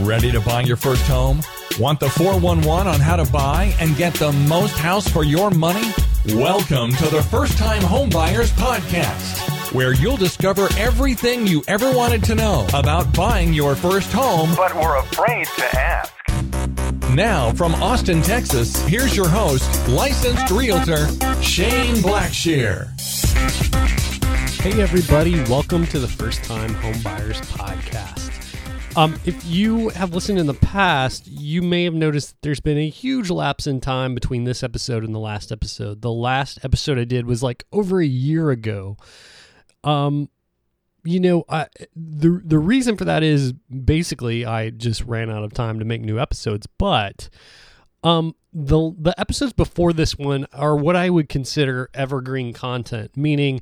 Ready to buy your first home? Want the 411 on how to buy and get the most house for your money? Welcome to the First Time Homebuyers Podcast, where you'll discover everything you ever wanted to know about buying your first home, but were afraid to ask. Now, from Austin, Texas, here's your host, licensed realtor Shane Blackshear. Hey, everybody, welcome to the First Time Homebuyers Podcast. Um, if you have listened in the past, you may have noticed there's been a huge lapse in time between this episode and the last episode. The last episode I did was like over a year ago. Um, you know, I, the the reason for that is basically I just ran out of time to make new episodes, but um, the the episodes before this one are what I would consider evergreen content, meaning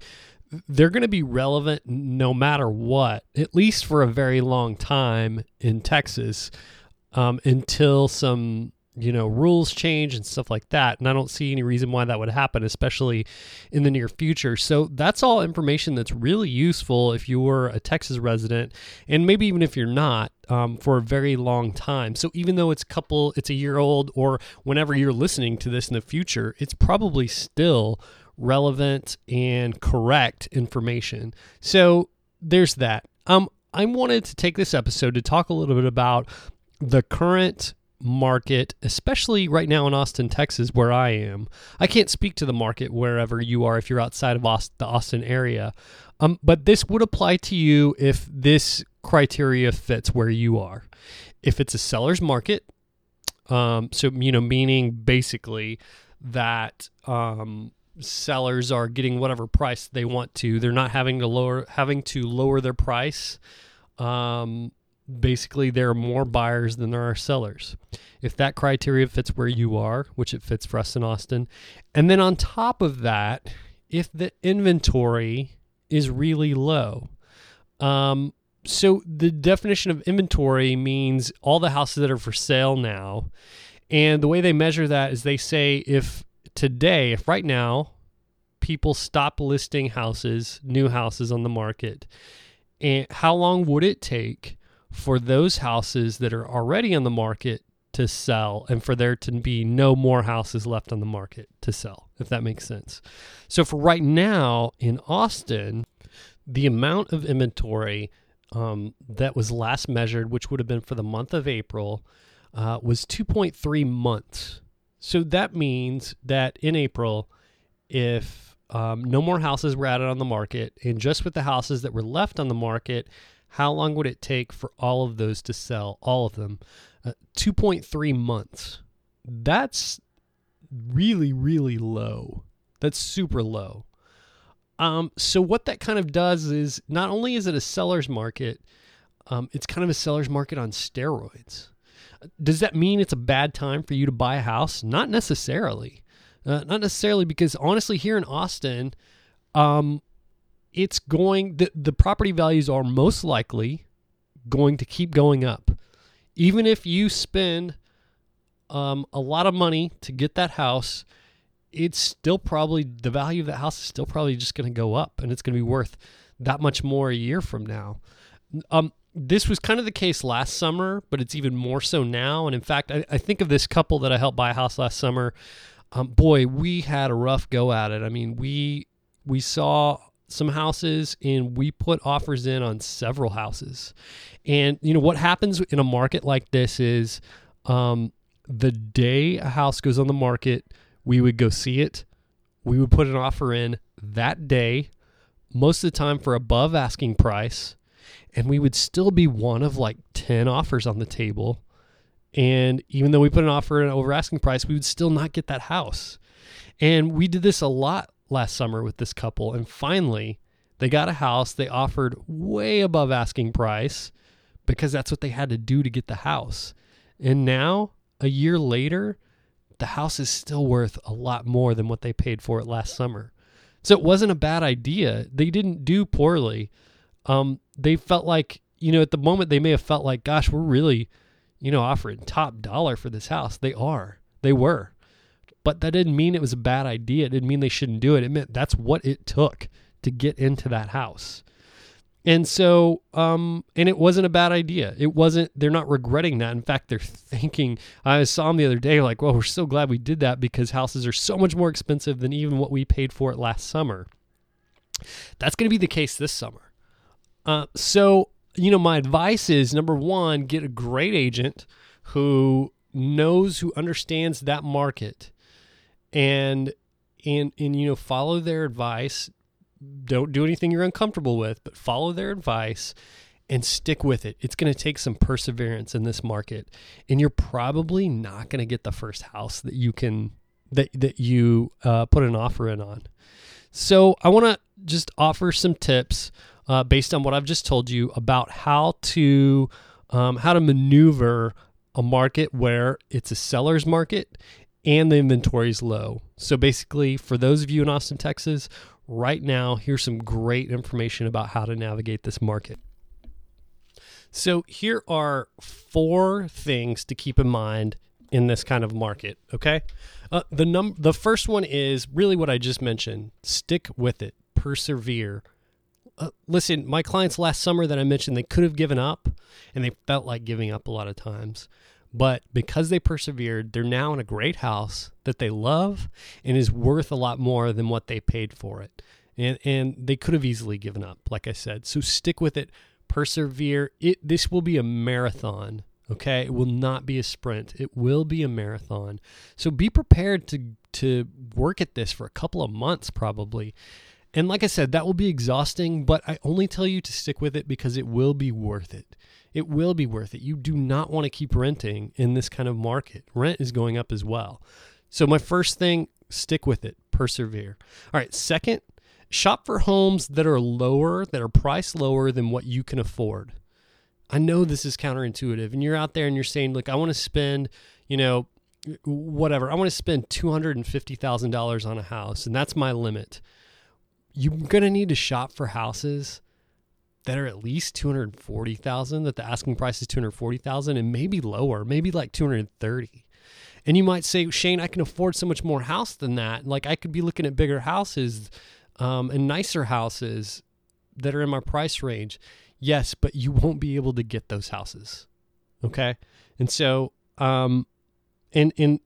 they're going to be relevant no matter what, at least for a very long time in Texas, um, until some you know rules change and stuff like that. And I don't see any reason why that would happen, especially in the near future. So that's all information that's really useful if you were a Texas resident, and maybe even if you're not, um, for a very long time. So even though it's a couple, it's a year old, or whenever you're listening to this in the future, it's probably still relevant and correct information. So there's that. Um, I wanted to take this episode to talk a little bit about the current market, especially right now in Austin, Texas, where I am. I can't speak to the market wherever you are if you're outside of the Austin area. Um, but this would apply to you if this criteria fits where you are. If it's a seller's market, um, so you know, meaning basically that um, sellers are getting whatever price they want to. They're not having to lower having to lower their price. Um, basically, there are more buyers than there are sellers. If that criteria fits where you are, which it fits for us in Austin, and then on top of that, if the inventory is really low. Um, so the definition of inventory means all the houses that are for sale now. And the way they measure that is they say if today, if right now people stop listing houses, new houses on the market, and how long would it take for those houses that are already on the market to sell and for there to be no more houses left on the market to sell, if that makes sense. So, for right now in Austin, the amount of inventory um, that was last measured, which would have been for the month of April, uh, was 2.3 months. So that means that in April, if um, no more houses were added on the market, and just with the houses that were left on the market, how long would it take for all of those to sell? All of them. Uh, 2.3 months. That's really, really low. That's super low. Um, so, what that kind of does is not only is it a seller's market, um, it's kind of a seller's market on steroids. Does that mean it's a bad time for you to buy a house? Not necessarily. Uh, not necessarily because honestly, here in Austin, um, it's going the the property values are most likely going to keep going up, even if you spend um, a lot of money to get that house. It's still probably the value of that house is still probably just going to go up, and it's going to be worth that much more a year from now. Um, this was kind of the case last summer, but it's even more so now. And in fact, I, I think of this couple that I helped buy a house last summer. Um, boy, we had a rough go at it. I mean, we we saw some houses and we put offers in on several houses. And you know what happens in a market like this is um, the day a house goes on the market, we would go see it. We would put an offer in that day, most of the time for above asking price and we would still be one of like 10 offers on the table. And even though we put an offer at an over asking price, we would still not get that house. And we did this a lot last summer with this couple. And finally, they got a house. They offered way above asking price because that's what they had to do to get the house. And now, a year later, the house is still worth a lot more than what they paid for it last summer. So it wasn't a bad idea. They didn't do poorly um, they felt like, you know, at the moment they may have felt like, gosh, we're really, you know, offering top dollar for this house. They are. They were. But that didn't mean it was a bad idea. It didn't mean they shouldn't do it. It meant that's what it took to get into that house. And so, um, and it wasn't a bad idea. It wasn't, they're not regretting that. In fact, they're thinking, I saw them the other day, like, well, we're so glad we did that because houses are so much more expensive than even what we paid for it last summer. That's going to be the case this summer. Uh, so, you know, my advice is number one, get a great agent who knows, who understands that market and, and, and, you know, follow their advice don't do anything you're uncomfortable with, but follow their advice and stick with it. It's going to take some perseverance in this market, and you're probably not going to get the first house that you can that that you uh, put an offer in on. So I want to just offer some tips uh, based on what I've just told you about how to um, how to maneuver a market where it's a seller's market and the inventory is low. So basically, for those of you in Austin, Texas, right now, here's some great information about how to navigate this market. So, here are four things to keep in mind in this kind of market. Okay, uh, the num the first one is really what I just mentioned. Stick with it, persevere. Uh, listen, my clients last summer that I mentioned, they could have given up, and they felt like giving up a lot of times. But because they persevered, they're now in a great house that they love and is worth a lot more than what they paid for it. And and they could have easily given up, like I said. So stick with it, persevere. It this will be a marathon. Okay, it will not be a sprint. It will be a marathon. So be prepared to to work at this for a couple of months probably. And like I said, that will be exhausting, but I only tell you to stick with it because it will be worth it it will be worth it. You do not want to keep renting in this kind of market. Rent is going up as well. So, my first thing, stick with it, persevere. All right, second, shop for homes that are lower, that are priced lower than what you can afford. I know this is counterintuitive, and you're out there and you're saying, look, I want to spend, you know, whatever, I want to spend $250,000 on a house, and that's my limit. You're going to need to shop for houses that are at least 240,000 that the asking price is 240,000 and maybe lower, maybe like 230. And you might say, Shane, I can afford so much more house than that. Like I could be looking at bigger houses um, and nicer houses that are in my price range. Yes, but you won't be able to get those houses. Okay. And so, um, and, and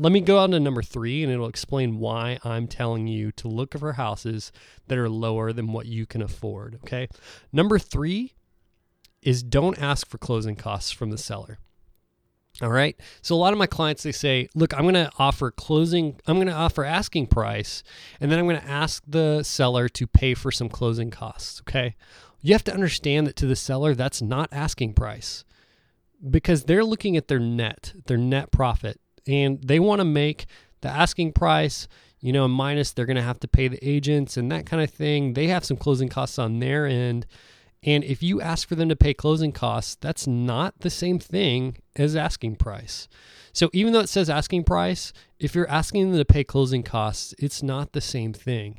let me go on to number three, and it'll explain why I'm telling you to look for houses that are lower than what you can afford. Okay. Number three is don't ask for closing costs from the seller. All right. So a lot of my clients they say, "Look, I'm going to offer closing I'm going to offer asking price and then I'm going to ask the seller to pay for some closing costs." Okay? You have to understand that to the seller that's not asking price because they're looking at their net, their net profit and they want to make the asking price you know minus they're going to have to pay the agents and that kind of thing. They have some closing costs on their end. And if you ask for them to pay closing costs that's not the same thing as asking price. So even though it says asking price if you're asking them to pay closing costs it's not the same thing.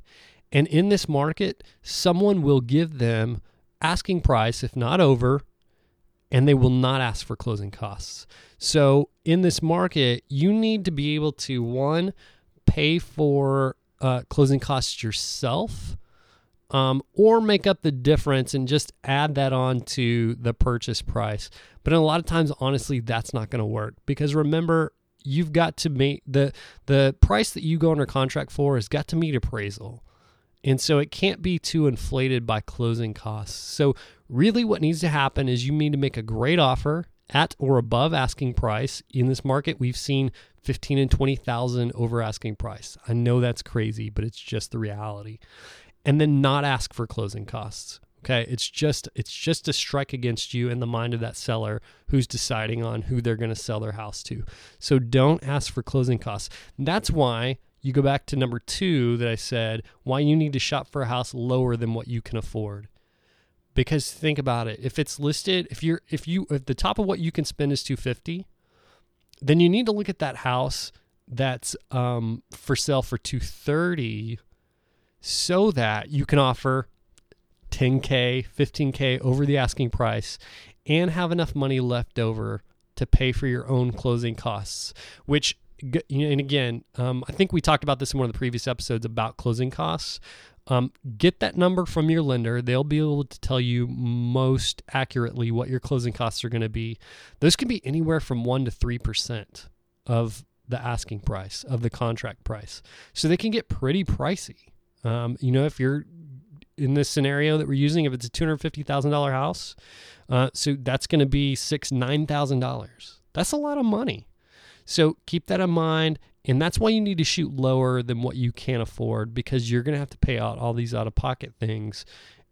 And in this market someone will give them asking price if not over and they will not ask for closing costs. So in this market, you need to be able to one pay for uh, closing costs yourself. Um, or make up the difference and just add that on to the purchase price. But a lot of times, honestly, that's not going to work because remember, you've got to meet the the price that you go under contract for has got to meet appraisal. And so it can't be too inflated by closing costs. So, really, what needs to happen is you need to make a great offer at or above asking price. In this market, we've seen 15 and 20,000 over asking price. I know that's crazy, but it's just the reality. And then not ask for closing costs. Okay, it's just it's just a strike against you in the mind of that seller who's deciding on who they're going to sell their house to. So don't ask for closing costs. That's why you go back to number two that I said, why you need to shop for a house lower than what you can afford. Because think about it. If it's listed, if you're if you if the top of what you can spend is 250, then you need to look at that house that's um, for sale for 230 so that you can offer 10k, 15k over the asking price and have enough money left over to pay for your own closing costs, which and again, um, I think we talked about this in one of the previous episodes about closing costs. Um, get that number from your lender. They'll be able to tell you most accurately what your closing costs are going to be. Those can be anywhere from 1% to 3% of the asking price, of the contract price. So they can get pretty pricey. Um, you know, if you're in this scenario that we're using, if it's a $250,000 house, uh, so that's going to be six, $9,000. That's a lot of money. So keep that in mind. And that's why you need to shoot lower than what you can afford because you're going to have to pay out all these out of pocket things.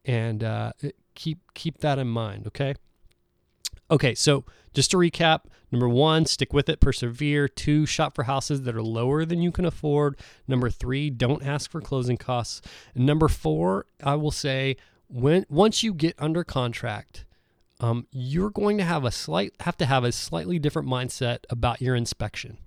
And uh, keep keep that in mind, okay? Okay, so just to recap number one, stick with it, persevere. Two, shop for houses that are lower than you can afford. Number three, don't ask for closing costs. Number four, I will say, when once you get under contract, um, you're going to have a slight have to have a slightly different mindset about your inspection.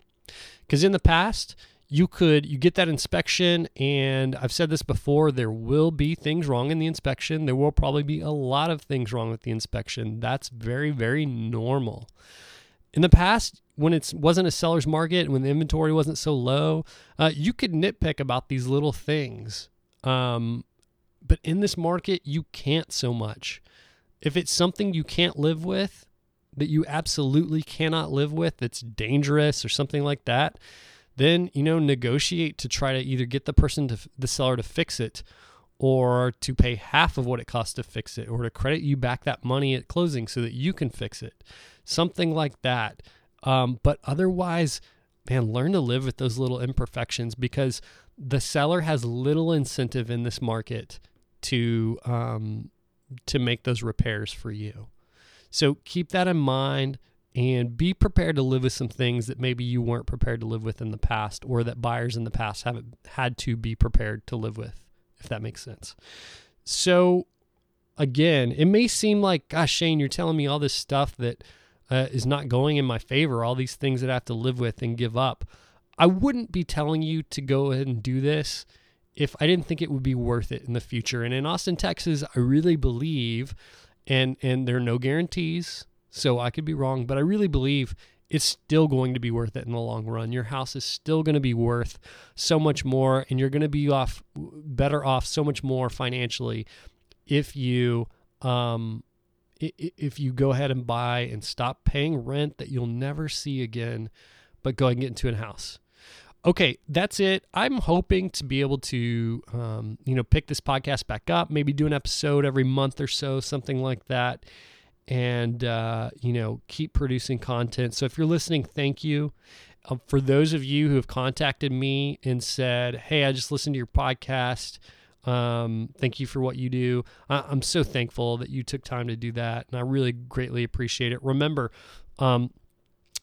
Because in the past you could you get that inspection and i've said this before there will be things wrong in the inspection. There will probably be a lot of things wrong with the inspection. That's very very normal. In the past when it wasn't a seller's market when the inventory wasn't so low uh, you could nitpick about these little things. Um, but in this market you can't so much if it's something you can't live with, that you absolutely cannot live with, that's dangerous or something like that, then, you know, negotiate to try to either get the person to the seller to fix it or to pay half of what it costs to fix it or to credit you back that money at closing so that you can fix it. Something like that. Um, but otherwise, man, learn to live with those little imperfections because the seller has little incentive in this market to um, to make those repairs for you. So keep that in mind and be prepared to live with some things that maybe you weren't prepared to live with in the past or that buyers in the past haven't had to be prepared to live with, if that makes sense. So again, it may seem like, gosh, Shane, you're telling me all this stuff that uh, is not going in my favor, all these things that I have to live with and give up. I wouldn't be telling you to go ahead and do this if I didn't think it would be worth it in the future. And in Austin, Texas, I really believe, and and there are no guarantees, so I could be wrong, but I really believe it's still going to be worth it in the long run. Your house is still going to be worth so much more, and you're going to be off better off so much more financially if you um if you go ahead and buy and stop paying rent that you'll never see again, but go and get into a house okay, that's it. I'm hoping to be able to, um, you know, pick this podcast back up, maybe do an episode every month or so, something like that, and, uh, you know, keep producing content. So if you're listening, thank you. Uh, for those of you who have contacted me and said, hey, I just listened to your podcast. Um, thank you for what you do. I- am so thankful that you took time to do that, and I really greatly appreciate it. Remember, um,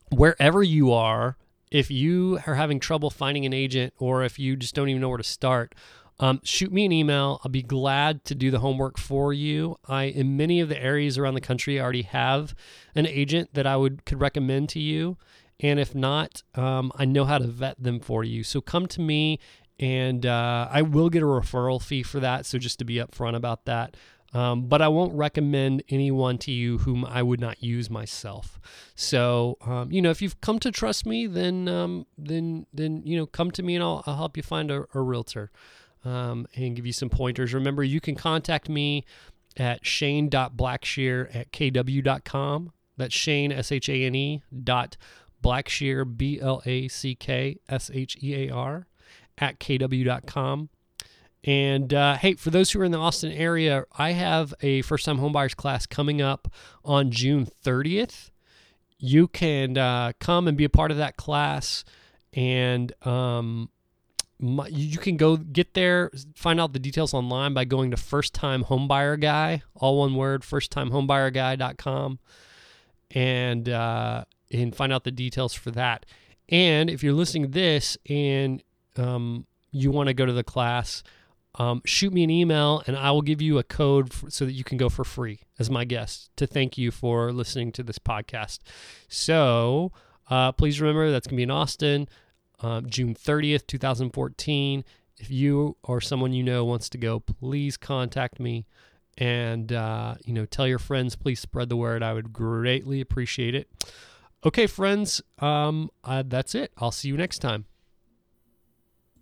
wherever you are, if you are having trouble finding an agent or if you just don't even know where to start, um, shoot me an email. I'll be glad to do the homework for you. I, in many of the areas around the country, already have an agent that I would could recommend to you. And if not, um, I know how to vet them for you. So come to me, and uh, I will get a referral fee for that. So just to be upfront about that. Um, but I won't recommend anyone to you whom I would not use myself. So, um, you know, if you've come to trust me, then, um, then, then, you know, come to me and I'll, I'll help you find a, a realtor um, and give you some pointers. Remember, you can contact me at shane.blackshear at kw.com. That's Shane, S H A N E, dot Blackshear, B L A C K S H E A R, at kw.com. And uh, hey, for those who are in the Austin area, I have a first time homebuyers class coming up on June 30th. You can uh, come and be a part of that class, and um, my, you can go get there, find out the details online by going to First Time Homebuyer Guy, all one word, firsttimehomebuyerguy.com, and uh, and find out the details for that. And if you're listening to this and um, you want to go to the class, um, shoot me an email and I will give you a code for, so that you can go for free as my guest to thank you for listening to this podcast. So uh, please remember that's going to be in Austin, um, June 30th, 2014. If you or someone you know wants to go, please contact me and uh, you know tell your friends. Please spread the word. I would greatly appreciate it. Okay, friends, um, uh, that's it. I'll see you next time.